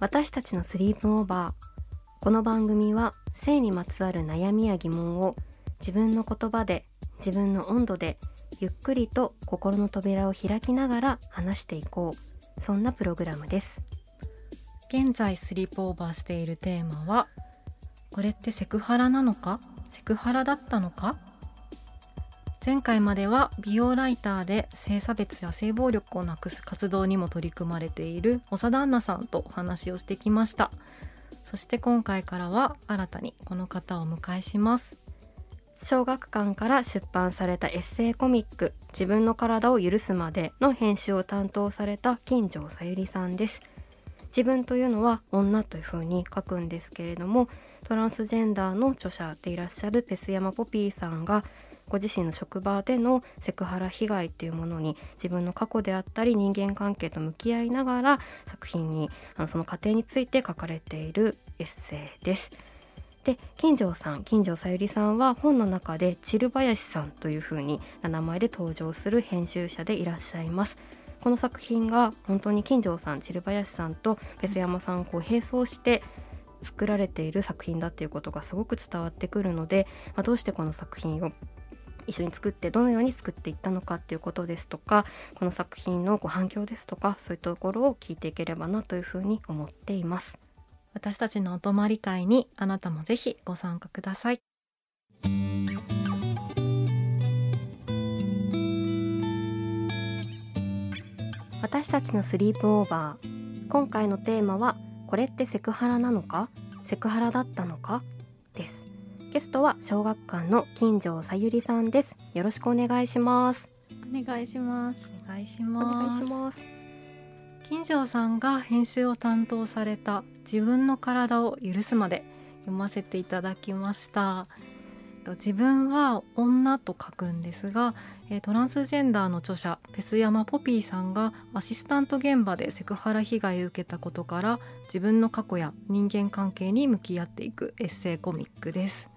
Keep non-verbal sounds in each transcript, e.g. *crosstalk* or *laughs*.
私たちのスリープオーバー。この番組は性にまつわる悩みや疑問を自分の言葉で自分の温度でゆっくりと心の扉を開きながら話していこう。そんなプログラムです。現在スリープオーバーしているテーマはこれってセクハラなのか？セクハラだったのか？前回までは美容ライターで性差別や性暴力をなくす活動にも取り組まれている長田アンナさんとお話をしてきました。そして今回からは新たにこの方をお迎えします。小学館から出版されたエッセイコミック「自分の体を許すまで」の編集を担当された金城さゆりさんです。自分というのは女というふうに書くんですけれどもトランスジェンダーの著者でいらっしゃるペスヤマポピーさんがご自身の職場でのセクハラ被害っていうものに自分の過去であったり人間関係と向き合いながら作品にあのその過程について書かれているエッセイです。で金城さん金城さゆりさんは本の中でチル林さんというふうに名前で登場する編集者でいらっしゃいますこの作品が本当に金城さんチル林さんとペス山さんをこう並走して作られている作品だっていうことがすごく伝わってくるので、まあ、どうしてこの作品を一緒に作ってどのように作っていったのかっていうことですとかこの作品のご反響ですとかそういったところを聞いていければなというふうに思っています。私たちのお泊まり会にあなたもぜひご参加ください私たちのスリープオーバー今回のテーマはこれってセクハラなのかセクハラだったのかですゲストは小学館の金城さゆりさんです。よろしくお願いします。お願いします。お願いしおます。願いします。金城さんが編集を担当された自分の体を許すまで読ませていただきました。自分は女と書くんですがトランスジェンダーの著者ペスヤマポピーさんがアシスタント現場でセクハラ被害を受けたことから自分の過去や人間関係に向き合っていくエッセイコミックです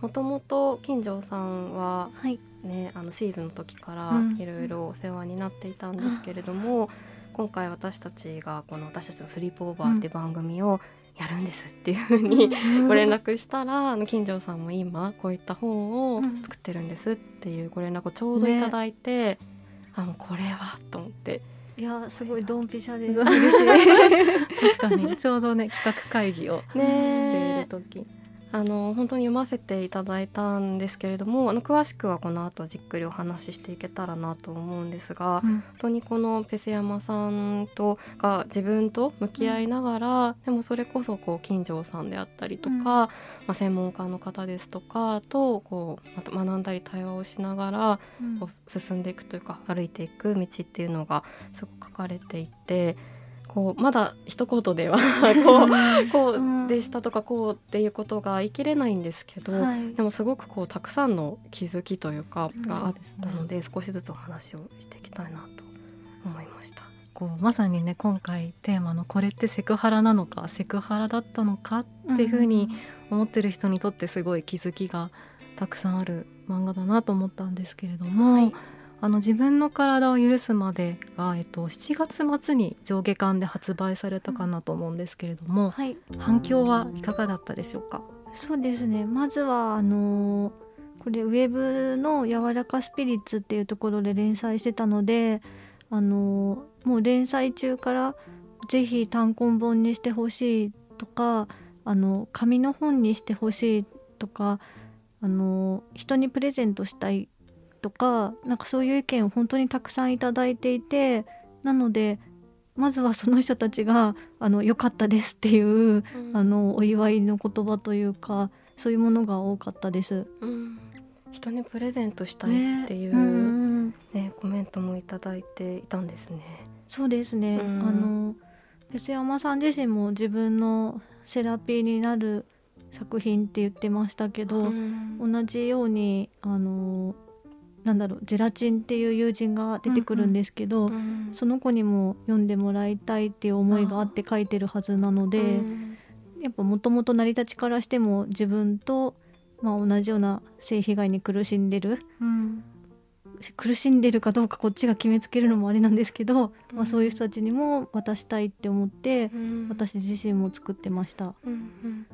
もともと金城さんははい。ね、あのシーズンの時からうん。いろいろお世話になっていたんですけれども、今回私たちがこの私たちのスリープオーバーっていう番組をやるんですっていうふうにご連絡したら、あの金城さんも今こういった本を作ってるんですっていうご連絡をちょうどいただいて、あもうこれはと思って。いやすごいドンピシャで *laughs* 確かにちょうどね企画会議をしていねる時あの本当に読ませていただいたんですけれどもあの詳しくはこの後じっくりお話ししていけたらなと思うんですが、本当にこのペセ山さんとが自分と向き合いながら、でもそれこそこう金城さんであったりとか、うん。まあ、専門家の方ですとかとこうまた学んだり対話をしながら進んでいくというか歩いていく道っていうのがすごく書かれていてこうまだ一言では *laughs* こうこうでしたとかこうっていうことが言い切れないんですけど、はいでもすごくこうたくさんの気づきというかうんがあったので少しずつお話をしていきたいなと思いました。こうまさにね今回テーマの「これってセクハラなのかセクハラだったのか?」っていうふうに思ってる人にとってすごい気づきがたくさんある漫画だなと思ったんですけれども、はいあの自分の体を許すまでが、えっと、7月末に上下巻で発売されたかなと思うんですけれども、はい。反響はいかがだったでしょうか？そうですね。まずはあのーこれウェブの柔らかスピリッツっていうところで連載してたのであのーもう連載中からぜひ単行本にしてほしいとかあの紙の本にしてほしいとかあの人にプレゼントしたいとかなんかそういう意見を本当にたくさんいただいていてなのでまずはその人たちが「*laughs* あのよかったです」っていう、うん、あのお祝いの言葉というかそういうものが多かったです。うん、人にプレゼントしたいっていう、ね、うんね、コメントもいただいていたんですね。そうですね、あのフ山さん自身も自分のセラピーになる作品って言ってましたけど、同じようにあのなんだろうゼラチンっていう友人が出てくるんですけど、うんうん、その子にも読んでもらいたいっていう思いがあって書いてるはずなので、うん、やっぱもともと成り立ちからしても自分と、まあ、同じような性被害に苦しんでる、うん、苦しんでるかどうかこっちが決めつけるのもあれなんですけど、まあ、そういう人たちにも渡したいって思って、私自身も作ってました。うんうん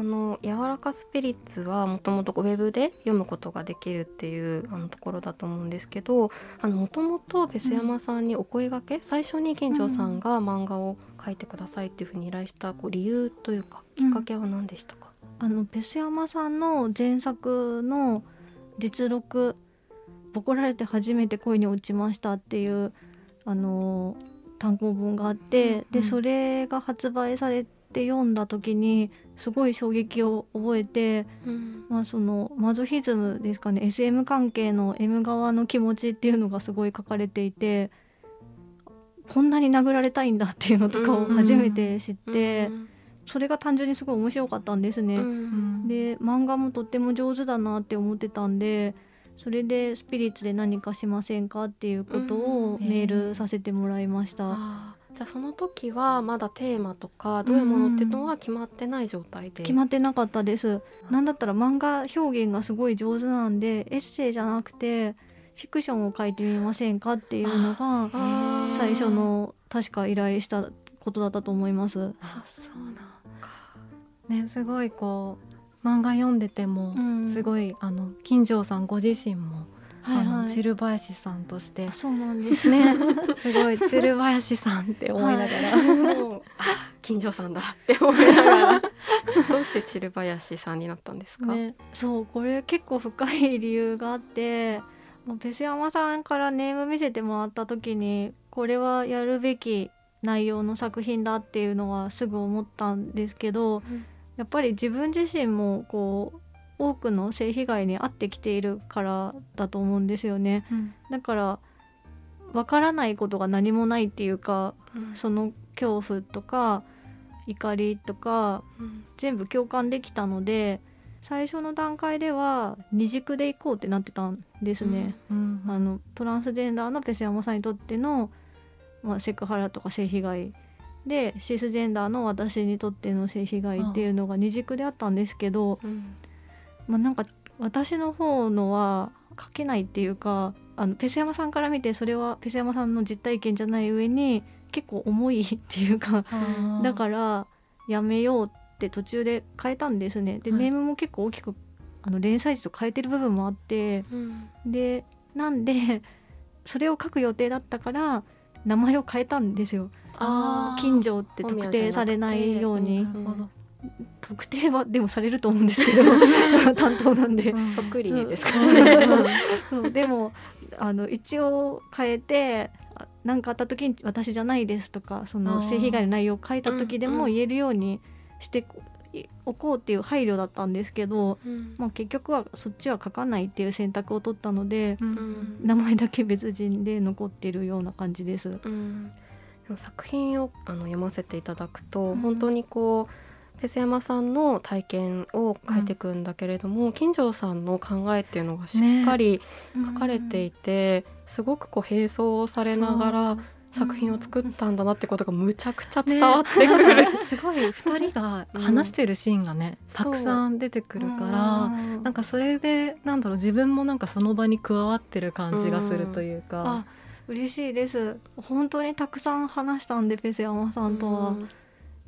この「柔らかスピリッツ」はもともとウェブで読むことができるっていうあのところだと思うんですけどもともとフェス山さんにお声がけ、うん、最初に金城さんが漫画を描いてくださいっていうふうに依頼したこう理由というかきっかけは何でしたか、うん、あのペス山さんの前作の実録「ボコられて初めて恋に落ちました」っていうあの単行本があって、うんうん、でそれが発売されて読んだ時にすごい衝撃を覚えて、うん、まあ、そのマゾヒズムですかね SM 関係の M 側の気持ちっていうのがすごい書かれていてこんなに殴られたいんだっていうのとかを初めて知って、うん。うん、それが単純にすごい面白かったんですね。うん、で漫画もとっても上手だなって思ってたんでそれでスピリッツで何かしませんかっていうことをメールさせてもらいました。じゃあその時はまだテーマとかどういうものっていうのは決まってない状態で、決まってなかったです。なんだったら漫画表現がすごい上手なんでエッセイじゃなくてフィクションを書いてみませんかっていうのが最初の確か依頼したことだったと思います。あそうなんか。ねすごいこう漫画読んでても、すごいあの金城さんご自身もはいはい、あのチル林さんとして。そうなんですね。すごいチル林さんって思いながら、はい、金城さんだって思いながら。*laughs* どうしてチル林さんになったんですか、ね、そうこれ結構深い理由があってペス山さんからネーム見せてもらった時にこれはやるべき内容の作品だっていうのはすぐ思ったんですけど、うん、やっぱり自分自身もこう多くの性被害に遭ってきているからだと思うんですよね。うん、だからわからないことが何もないっていうか、うん、その恐怖とか怒りとか、うん、全部共感できたので最初の段階では二軸でいこうってなってたんですね。うん。あのトランスジェンダーのペセ山さんにとっての、まあ、セクハラとか性被害でシスジェンダーの私にとっての性被害っていうのが二軸であったんですけど、まあ、なんか私の方のは書けないっていうかあのペス山さんから見てそれはペス山さんの実体験じゃない上に結構重いっていうかだからやめようって途中で変えたんですね。で、はい、ネームも結構大きくあの連載時と変えてる部分もあって、うん、でなんでそれを書く予定だったから名前を変えたんですよ。近所って特定されないように。特定はでもされると思うんですけど *laughs* 担当なんで、そっくりですか？ね、そう。でもあの一応変えて何かあった時に私じゃないですとかその性被害の内容を書いた時でも言えるようにしておこうっていう配慮だったんですけど、うん、まあ、結局はそっちは書かないっていう選択を取ったので、うん、名前だけ別人で残ってるような感じです。うん、作品をあの読ませていただくと、本当にこうフェス山さんの体験を書いていくんだけれども、うん、金城さんの考えっていうのがしっかり書かれていて、ねうん、すごくこう並走されながら作品を作ったんだなってことがむちゃくちゃ伝わってくる、ね、すごい。2人が話してるシーンがね、うん、たくさん出てくるから、ん、なんかそれでなんだろう自分もなんかその場に加わってる感じがするというか。嬉しいです。本当にたくさん話したんでペセ山さんとは。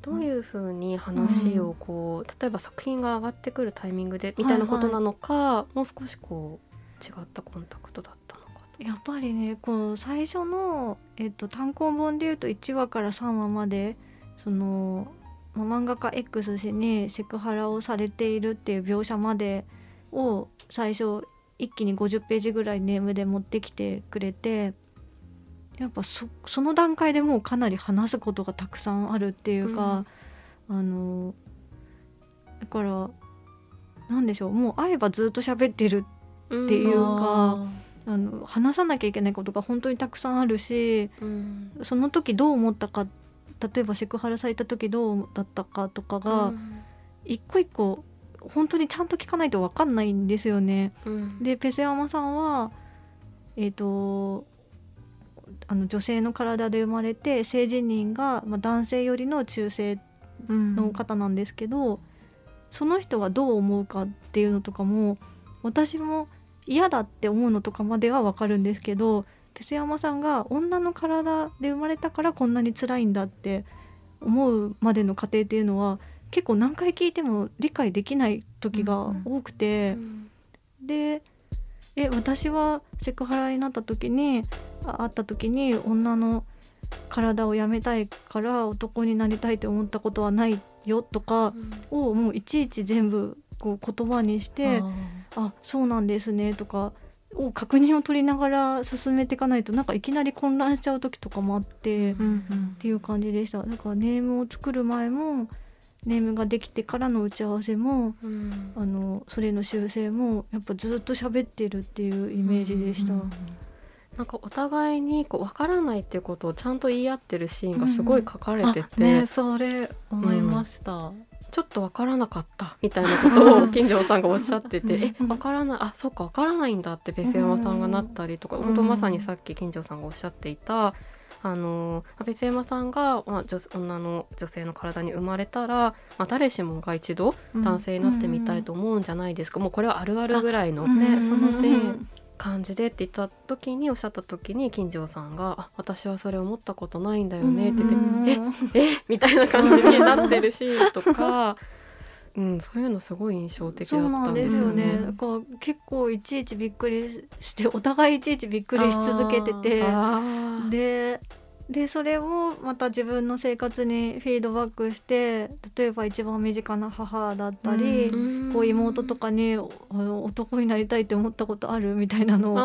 どういうふうに話をこう、例えば作品が上がってくるタイミングでみたいなことなのか、はいはい、もう少しこう違ったコンタクトだったのかやっぱりねこう最初の、えっと、単行本でいうと1話から3話までその、まあ、漫画家 X 氏にセクハラをされているっていう描写までを最初一気に50ページぐらいネームで持ってきてくれてやっぱそその段階でもうかなり話すことがたくさんあるっていうか、あのだからなんでしょうもう会えばずっと喋ってるっていうかあの話さなきゃいけないことが本当にたくさんあるしうん。その時どう思ったか例えばセクハラされた時どうだったかとかが、一個一個本当にちゃんと聞かないと分かんないんですよね。うん。でペセヤマさんはえっ、とあの女性の体で生まれて性自認が、まあ、男性よりの中性の方なんですけど、その人はどう思うかっていうのとかも私も嫌だって思うのとかまでは分かるんですけどペセヤマさんが女の体で生まれたからこんなに辛いんだって思うまでの過程っていうのは結構何回聞いても理解できない時が多くて。でえ私はセクハラになった時にあ会った時に女の体をやめたいから男になりたいと思ったことはないよとかをもういちいち全部こう言葉にして「あそうなんですね」とかを確認を取りながら進めていかないとなんかいきなり混乱しちゃう時とかもあって、っうんうん。ていう感じでした。だからネームを作る前もネームができてからの打ち合わせもうん。あのそれの修正もやっぱずっと喋ってるっていうイメージでした。うんなんかお互いにこう分からないっていうことをちゃんと言い合ってるシーンがすごい書かれてて、あねそれ思いました、ちょっと分からなかったみたいなことを金城さんがおっしゃっててうんえ分からないあそっか分からないんだってベセヤマさんがなったりとか、うん本当まさにさっき金城さんがおっしゃっていたあのベセヤマさんが、まあ、女女の女性の体に生まれたら、まあ、誰しもが一度男性になってみたいと思うんじゃないですか、もうこれはあるあるぐらいのねうん。そのシーン感じでって言った時におっしゃった時に金城さんが「あ私はそれ思ったことないんだよね」って言ってうん「ええみたいな感じになってるシーンとか、*laughs* うん、そういうのすごい印象的だったんんですよね。ね。だから結構いちいちびっくりしてお互いいちいちびっくりし続けててででそれをまた自分の生活にフィードバックして例えば一番身近な母だったり、うん。こう妹とかにあの男になりたいって思ったことあるみたいなのを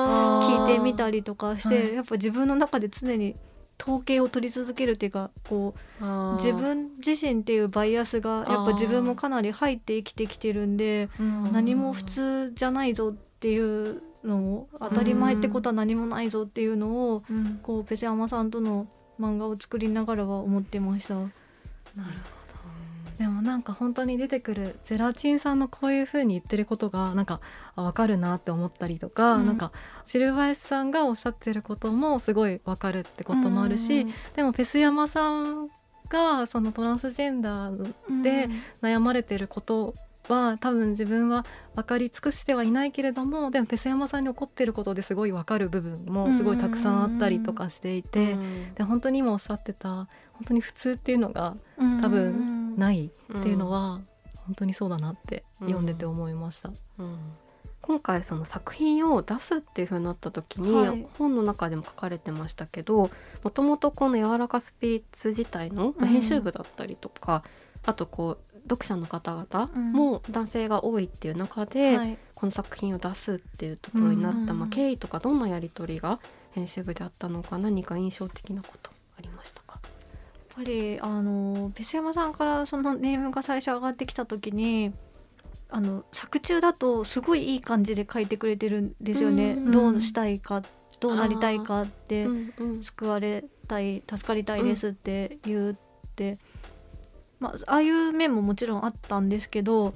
聞いてみたりとかして、はい。やっぱ自分の中で常に統計を取り続けるっていうかこう自分自身っていうバイアスがやっぱ自分もかなり入って生きてきてるんでうん。何も普通じゃないぞっていうのを当たり前ってことは何もないぞっていうのをうん。こうペセアマさんとの漫画を作りながらは思ってました。なるほど。でもなんか本当に出てくるゼラチンさんのこういう風に言ってることがなんかあ分かるなって思ったりとか、うん。なんかシルバエスさんがおっしゃってることもすごい分かるってこともあるし、でもペスヤマさんがそのトランスジェンダーで悩まれてることは多分自分は分かり尽くしてはいないけれどもでもペスヤマさんに起こってることですごい分かる部分もすごいたくさんあったりとかしていて、うん。で本当に今おっしゃってた本当に普通っていうのが多分ないっていうのは本当にそうだなって読んでて思いました。うん。今回その作品を出すっていう風になった時に、はい。本の中でも書かれてましたけどもともとこの「柔らかスピリッツ」自体の、まあうん。編集部だったりとか、あとこう読者の方々も男性が多いっていう中で、はい。この作品を出すっていうところになった、うんまあ、経緯とかどんなやり取りが編集部であったのか何か印象的なことありましたか？やっぱりあのペスヤマさんからそのネームが最初上がってきた時にあの作中だとすごいいい感じで書いてくれてるんですよね。うんどうしたいかどうなりたいかってうんうん。救われたい助かりたいですって言って、まあああいう面ももちろんあったんですけど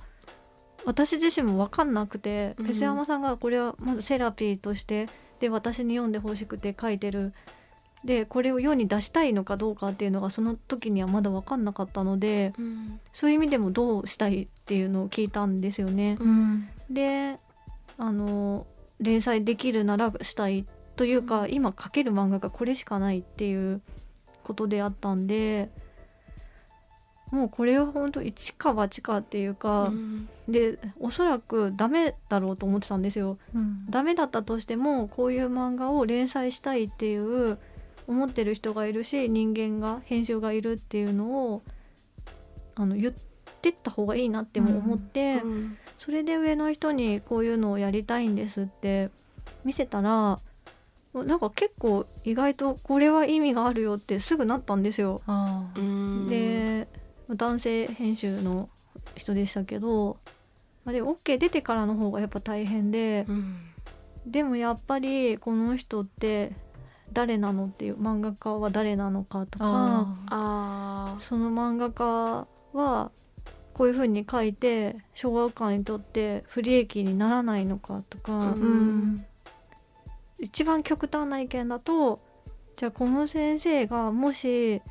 私自身も分かんなくて、うんペスヤマさんがこれはまずセラピーとしてで私に読んでほしくて書いてる。でこれを世に出したいのかどうかっていうのがその時にはまだ分かんなかったのでうん。そういう意味でもどうしたいっていうのを聞いたんですよね。うん。であの連載できるならしたいというか、今描ける漫画がこれしかないっていうことであったんでもうこれは本当一か八かっていうか、うん。でおそらくダメだろうと思ってたんですよ。うん。ダメだったとしてもこういう漫画を連載したいっていう思ってる人がいるし人間が編集がいるっていうのをあの言ってった方がいいなっても思って、うん。それで上の人にこういうのをやりたいんですって見せたらなんか結構意外とこれは意味があるよってすぐなったんですよ。で男性編集の人でしたけど、まあ、でも OK 出てからの方がやっぱ大変で。うん。でもやっぱりこの人って誰なのっていう漫画家は誰なのかとかああその漫画家はこういう風に書いて小学館にとって不利益にならないのかとか、うん。一番極端な意見だとじゃあこの先生がもし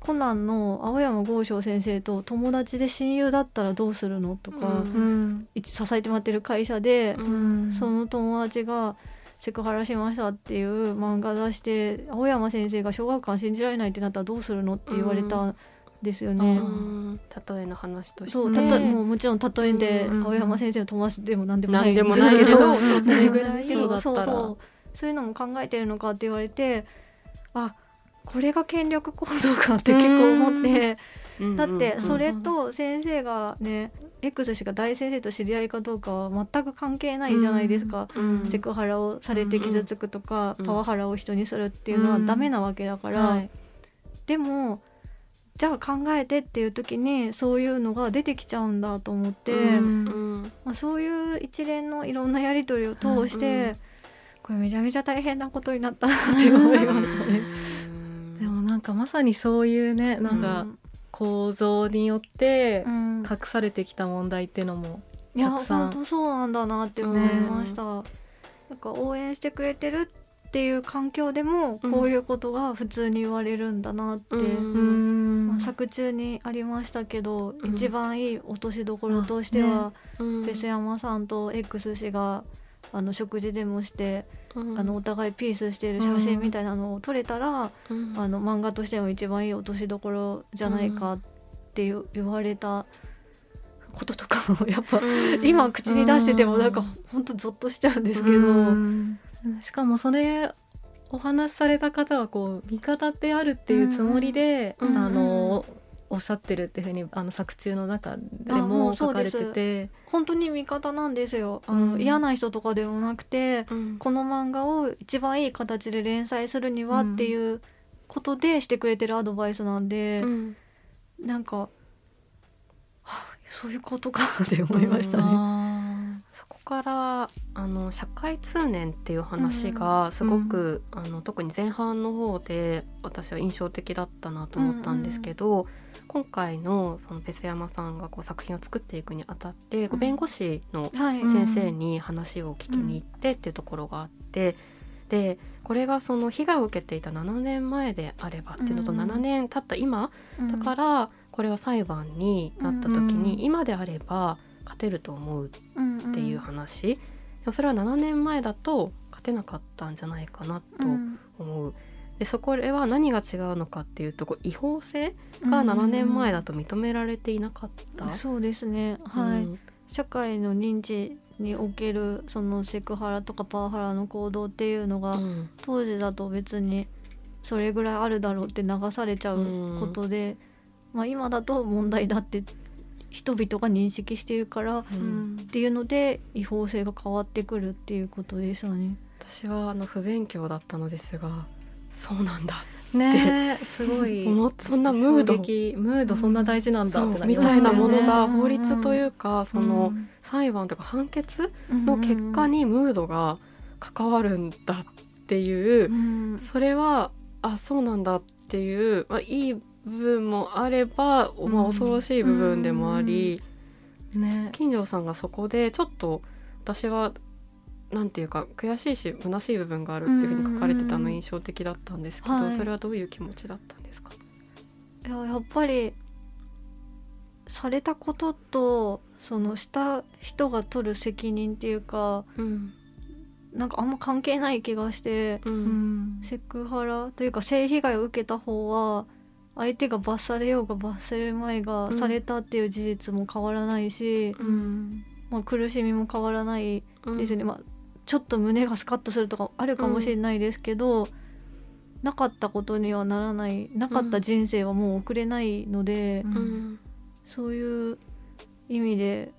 コナンの青山剛昌先生と友達で親友だったらどうするのとか、うん。うん一支えてもらってる会社でううん。んその友達がセクハラしましたっていう漫画出して青山先生が小学館信じられないってなったらどうするのって言われたんですよね。うん。例えの話として。そうね例えもうもちろん例えでうん。青山先生の友達でも何でもない何でもないけど *laughs* そうそうそれぐらいけどそうだったら。そうそう。そういうのも考えてるのかって言われてあこれが権力構造かって結構思って。うん。だってうんそれと先生がね X 氏が大先生と知り合いかどうかは全く関係ないじゃないですか。うんセクハラをされて傷つくとか、うんパワハラを人にするっていうのはうんダメなわけだから、はい。でもじゃあ考えてっていう時にそういうのが出てきちゃうんだと思って、うんうん。まあ、そういう一連のいろんなやり取りを通して、うんこれめちゃめちゃ大変なことになったなって思いましたね。かまさにそういうねなんか構造によってうん。隠されてきた問題っていうのもいや本当そうなんだなって思いました。なんか応援してくれてるっていう環境でもうん。こういうことが普通に言われるんだなって、うん。まあ、作中にありましたけど、うん。一番いい落としどころとしては、うん。ベス山さんと X 氏があの食事でもして、うん。あのお互いピースしてる写真みたいなのを撮れたら、うん。あの漫画としても一番いい落としどころじゃないかって言,、言われたこととかもやっぱ、うん。*laughs* 今口に出しててもなんかうんほんとゾッとしちゃうんですけど。うん。しかもそれお話しされた方はこう味方であるっていうつもりで、うん。あのおっしゃってるっていうふうにあの作中の中であも書かれてて。本当に味方なんですよ。あの、うん嫌な人とかでもなくてうん。この漫画を一番いい形で連載するにはうんっていうことでしてくれてるアドバイスなんで、うん。なんか、はあ、そういうことかって思いましたね。あそこからあの社会通念っていう話がすごく、あの特に前半の方で私は印象的だったなと思ったんですけど、今回のそのペセ山さんがこう作品を作っていくにあたって、こううん弁護士の先生に話を聞きに行ってっていうところがあって、でこれがその被害を受けていた7年前であればっていうのとうん。7年経った今だからこれは裁判になった時うん。に今であれば勝てると思うっらていう話、でもそれは7年前だと勝てなかったんじゃないかなと思う。でそこでは何が違うのかっていうとこう違法性が7年前だと認められていなかった。そうですね。はい、うん。社会の認知におけるそのセクハラとかパワハラの行動っていうのが、うん。当時だと別にそれぐらいあるだろうって流されちゃうことで、まあ、今だと問題だって人々が認識しているからっうん。ていうので違法性が変わってくるっていうことでしたね。私はあの不勉強だったのですがそうなんだ。ーねえすごい。*laughs* そんなムード。ムードそんな大事なんだみたいなものがうん法律というかそのうん裁判とか判決の結果にムードが関わるんだっていううん。それはあそうなんだっていう、まあ、いい部分もあれば、まあ、うん。恐ろしい部分でもあり、ね。金城さんがそこでちょっと私はなんていうか悔しいし虚しい部分があるっていうふうに書かれてたのうん印象的だったんですけど、はい。それはどういう気持ちだったんですか、いややっぱりされたこととそのした人が取る責任っていうかうん。なんかあんま関係ない気がしてううん。んセクハラというか性被害を受けた方は相手が罰されようが罰される前がされたっていう事実も変わらないし、うん。まあ、苦しみも変わらないうんですよね、まあ、ちょっと胸がスカッとするとかあるかもしれないですけど、なかったことにはならないなかった人生はもう送れないので、うん。うんそういう意味で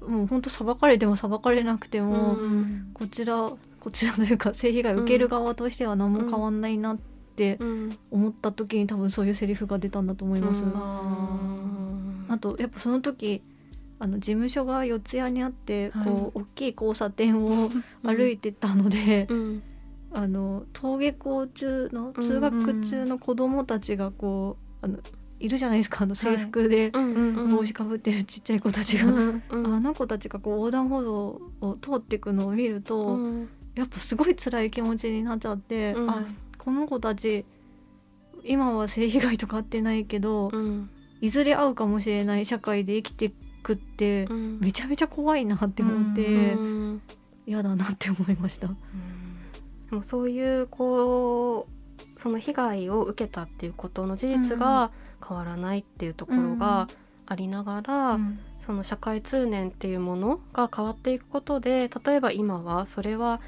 もうほんと裁かれても裁かれなくても、うん。こちらこちらというか性被害を受ける側としては何も変わんないなってうん。思った時に多分そういうセリフが出たんだと思います。うん。あとやっぱその時あの事務所が四谷にあって、はい。こう大きい交差点を *laughs* 歩いてたので、うん。あの登下校中のうん通学中の子供たちがこうあのいるじゃないですかあの制服でうんうん。帽子かぶってるちっちゃい子たちが。うんあの子たちがこう横断歩道を通っていくのを見ると、うん。やっぱすごい辛い気持ちになっちゃって、うん。あこの子たち今は性被害とかあってないけど、うん。いずれ会うかもしれない社会で生きていくってうん。めちゃめちゃ怖いなって思ってうん。嫌だなって思いました。でもそういうこうその被害を受けたっていうことの事実が変わらないっていうところがありながら、その社会通念っていうものが変わっていくことで例えば今はそれは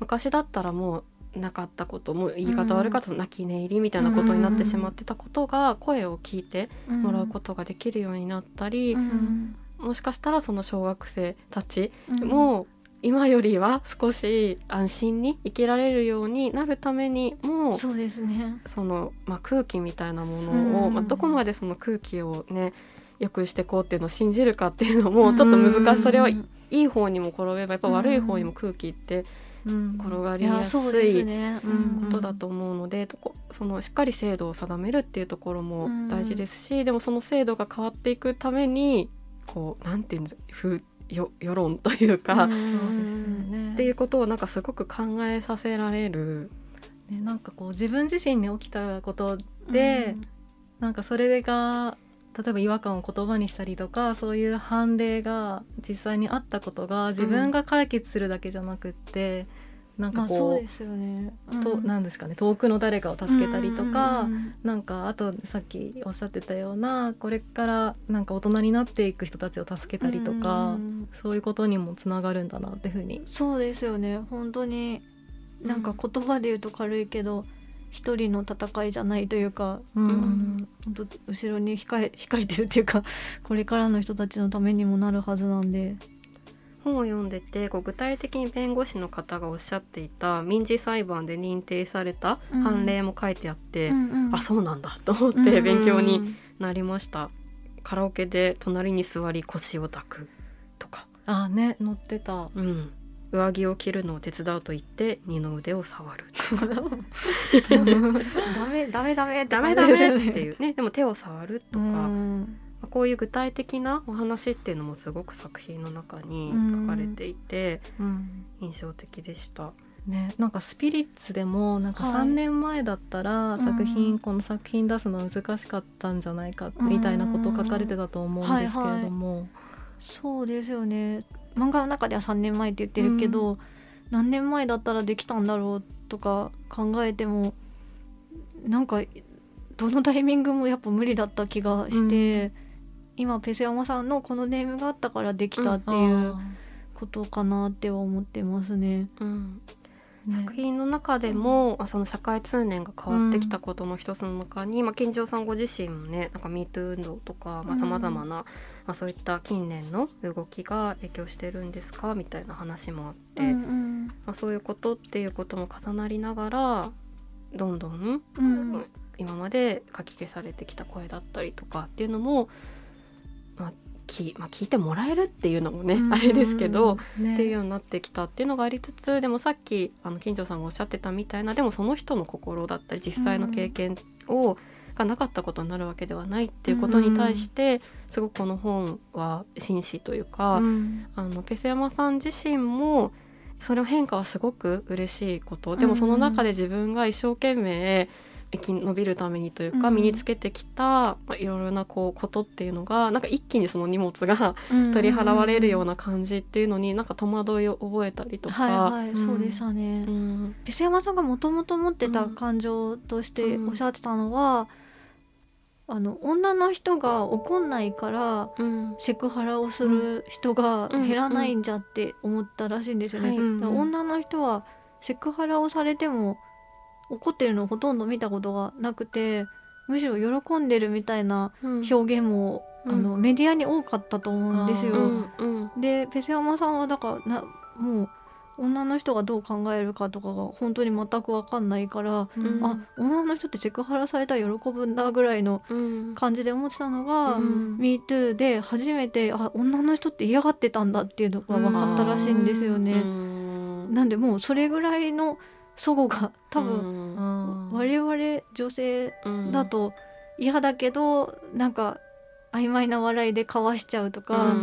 昔だったらもうなかったこともう言い方悪かったら泣き寝入りみたいなことになってしまってたことが声を聞いてもらうことができるようになったり、うん。もしかしたらその小学生たちうん。も今よりは少し安心に生きられるようになるためにもそうですね。その、まあ、空気みたいなものを、うん。まあ、どこまでその空気をね良くしていこうっていうのを信じるかっていうのもちょっと難しい、それはいいい方にも転べばやっぱ悪い方にも空気って転がいりやすいことだと思うので、とこそのしっかり制度を定めるっていうところも大事ですし、でもその制度が変わっていくためにこうなんていうんですふよ世論というか、うん。そうですよね。っていうことをなんかすごく考えさせられる。ね、なんかこう自分自身に起きたことで、なんかそれが例えば違和感を言葉にしたりとかそういう判例が実際にあったことが自分が解決するだけじゃなくって、なんまかこう,、あそうですよね。となんですかね遠くの誰かを助けたりとか、うん。なんかあとさっきおっしゃってたようなこれからなんか大人になっていく人たちを助けたりとか、うん。そういうことにもつながるんだなっていうふうに。そうですよね。本当になんか言葉で言うと軽いけど一人の戦いじゃないというか、うん本当後ろに控え控えてるっていうか *laughs* これからの人たちのためにもなるはずなんで。本を読んでてこう具体的に弁護士の方がおっしゃっていた民事裁判で認定されたうん判例も書いてあって、うんうんあそうなんだと思っうんて勉強になりました。カラオケで隣に座り腰を抱くとか、あね乗ってた。うん、上着を着るのを手伝うと言って二の腕を触る。ダメダメダメ。ダメダメ。っていう。ねでも手を触るとか、こういう具体的なお話っていうのもすごく作品の中に書かれていてうん。印象的でした。ね、なんかスピリッツでもなんかはい。3年前だったらん。作品、この作品出すの難しかったんじゃないかみたいなこと書かれてたと思うんですけれども、そうですよね漫画の中では3年前って言ってるけど、何年前だったらできたんだろうとか考えてもなんかどのタイミングもやっぱ無理だった気がして、今ペセヤマさんのこのネームがあったからできたっていうあことかなっては思ってますね。うん作品の中でも、あその社会通念が変わってきたことの一つの中に、まあ、金城さんご自身もねなんか MeToo 運動とかさまざ、まな、まあ、そういった近年の動きが影響してるんですかみたいな話もあって、うんまあ、そういうことっていうことも重なりながらどんどんうん。うん今まで書き消されてきた声だったりとかっていうのも、まあきまあ、聞いてもらえるっていうのもね、うん。あれですけど、ね。っていうようになってきたっていうのがありつつでもさっきあの金城さんがおっしゃってたみたいなでもその人の心だったり実際の経験を、がなかったことになるわけではないっていうことに対して、すごくこの本は真摯というか、うん。あのペセヤマさん自身もそれを変化はすごく嬉しいこと。でもその中で自分が一生懸命生き延びるためにというか、うん。身につけてきた、まあ、いろいろなこうことっていうのがなんか一気にその荷物が取り払われるような感じっていうのになんか戸惑いを覚えたりとか。はいはい、うん。そうでしたね。うん。ペセヤマさんがもともと持ってた感情としてうん。おっしゃってたのは、あの女の人が怒んないからうん。セクハラをする人が減らないんじゃって思ったらしいんですよね。女の人はセクハラをされても怒ってるのをほとんど見たことがなくてむしろ喜んでるみたいなうん。表現も、うん。あのメディアに多かったと思うんですよ。うんうんでペセ山さんはだからなもう女の人がどう考えるかとかが本当に全く分かんないから、うん。あ女の人ってセクハラされたら喜ぶんだぐらいのうん。感じで思ってたのが「うん。MeToo」で初めてあ女の人って嫌がってたんだっていうのが分かったらしいんですようね。ん。なんでもうそれぐらいの齟齬が多分分我々女性だと嫌だけどなんか曖昧な笑いでかわしちゃうとか、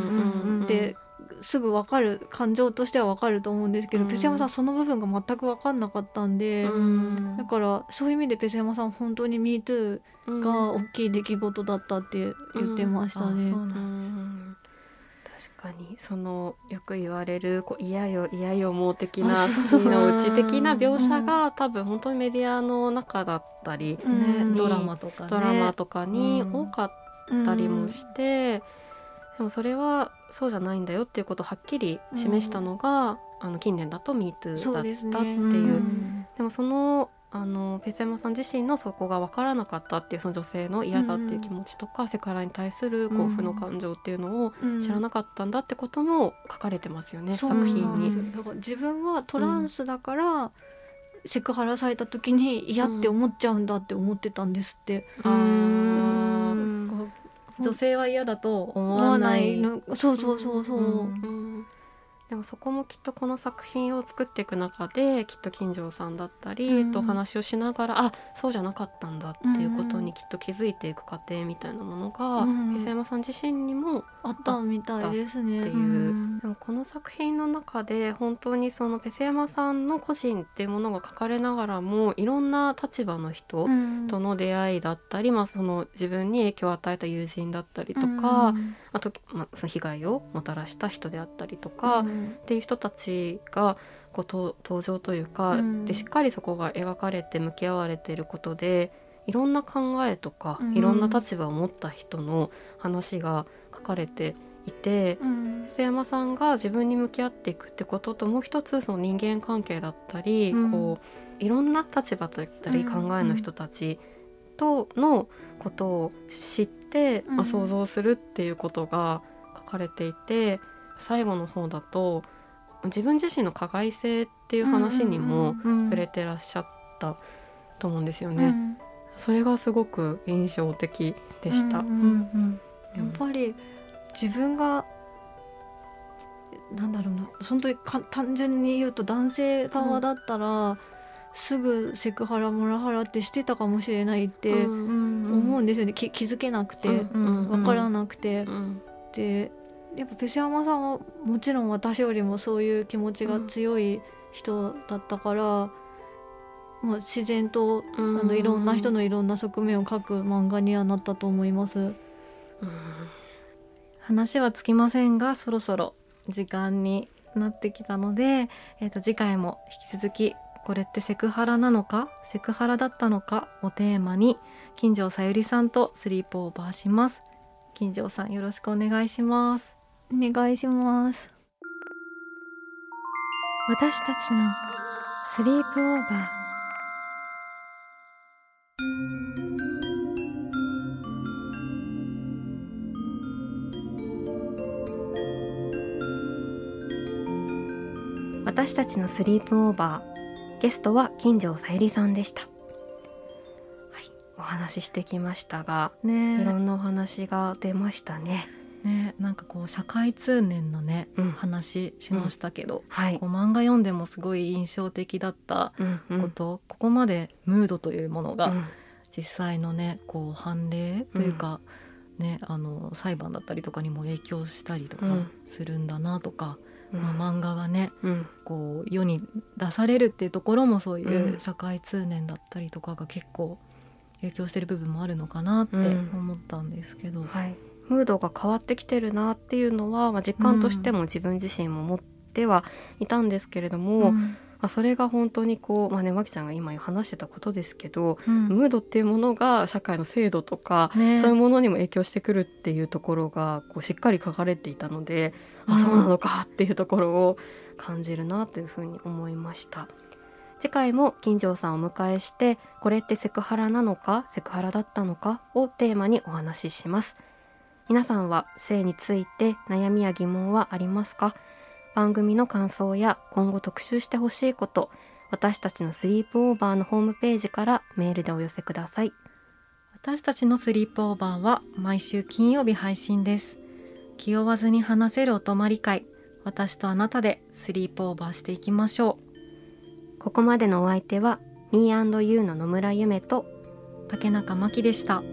ですぐ分かる感情としては分かると思うんですけど、うん。ペセヤマさんその部分が全く分かんなかったんで、うん。だからそういう意味でペセヤマさん本当に MeToo が大きい出来事だったって言ってましたね。そううなんん確かにそのよく言われるこう嫌よ嫌よもう的なあ *laughs* 時のうち的な描写が多分本当にメディアの中だったりうん。ねドラマとかね。ドラマとかにうん。多かったりもして、でもそれはそうじゃないんだよっていうことをはっきり示したのが、あの近年だと MeToo だったっていう。うん。でもそのあのペセヤマさん自身のそこが分からなかったっていうその女性の嫌だっていう気持ちとか、セクハラに対するこう負の感情っていうのを知らなかったんだってことも書かれてますよね、そう作品に。自分はトランスだから、セクハラされた時に嫌って思っちゃうんだって思ってたんですって。女性は嫌だと思思わわなないそうそうそうそう。うんうんでもそこもきっとこの作品を作っていく中できっと金城さんだったり、うん。とお話をしながらあそうじゃなかったんだっていうことにきっと気づいていく過程みたいなものが、うん。ペセヤマさん自身にもあったみたいですね。っていう。うん。でもこの作品の中で本当にそのペセヤマさんの個人っていうものが書かれながらもいろんな立場の人うん。との出会いだったり、まあ、その自分に影響を与えた友人だったりとか、うんあと、まあ、その被害をもたらした人であったりとか、っうん。ていう人たちがこうと登場というか、うん。でしっかりそこが描かれて向き合われていることでいろんな考えとか、うん。いろんな立場を持った人の話が書かれていて。うん。瀬山さんが自分に向き合っていくってことともう一つその人間関係だったり、うん。こういろんな立場だったりうん。考えの人たちとのことを知って、うん。まあ、想像するっていうことが書かれていて最後の方だと自分自身の加害性っていう話にもうん触れてらっしゃったと思うんですよね。うん。それがすごく印象的でした。うんうんうん。やっぱり自分がなんだろうな本当にか単純に言うと男性側だったら、すぐセクハラモラハラってしてたかもしれないってうん思うんですよね、き気づけなくて、うん分からなくて、うんでやっぱペシさんはもちろん私よりもそういう気持ちが強い人だったから、もう自然とあのいろんな人のいろんな側面を描く漫画にはなったと思います。うん。話はつきませんがそろそろ時間になってきたので、えー、と次回も引き続きこれってセクハラなのか？セクハラだったのか？をテーマに金城さゆりさんとスリープオーバーします。金城さんよろしくお願いします。お願いします。私たちのスリープオーバー。私たちのスリープオーバーゲストは金城さゆりさんでした。はいお話ししてきましたがいろねんなお話が出ましたね。えねえなんかこう社会通念のねうん。話しましたけど、はい。こう漫画読んでもすごい印象的だったうんうん。こと、ここまでムードというものが、うん。実際のねこう判例というか、ねあの裁判だったりとかにも影響したりとかうん。するんだなとか、うんまあ、漫画がねうん。こう世に出されるっていうところもそういううん。社会通念だったりとかが結構影響してる部分もあるのかなってうん。思ったんですけど、はい、ムードが変わってきてるなっていうのは、まあ、実感としても自分自身も持ってはいたんですけれども、うん。まあ、それが本当にこう、まあね、まきちゃんが今話してたことですけど、うん。ムードっていうものが社会の制度とか、ね。そういうものにも影響してくるっていうところがこうしっかり書かれていたので、うんあそうなのか。っていうところを感じるなというふうに思いました。次回も金城さんをお迎えしてこれってセクハラなのかセクハラだったのかをテーマにお話しします。皆さんは性について悩みや疑問はありますか？番組の感想や今後特集してほしいこと私たちのスリープオーバーのホームページからメールでお寄せください。私たちのスリープオーバーは毎週金曜日配信です気負わずに話せるお泊まり会。私とあなたでスリープオーバーしていきましょここまでのお相手は Me&You の野村夢とう竹中真希でした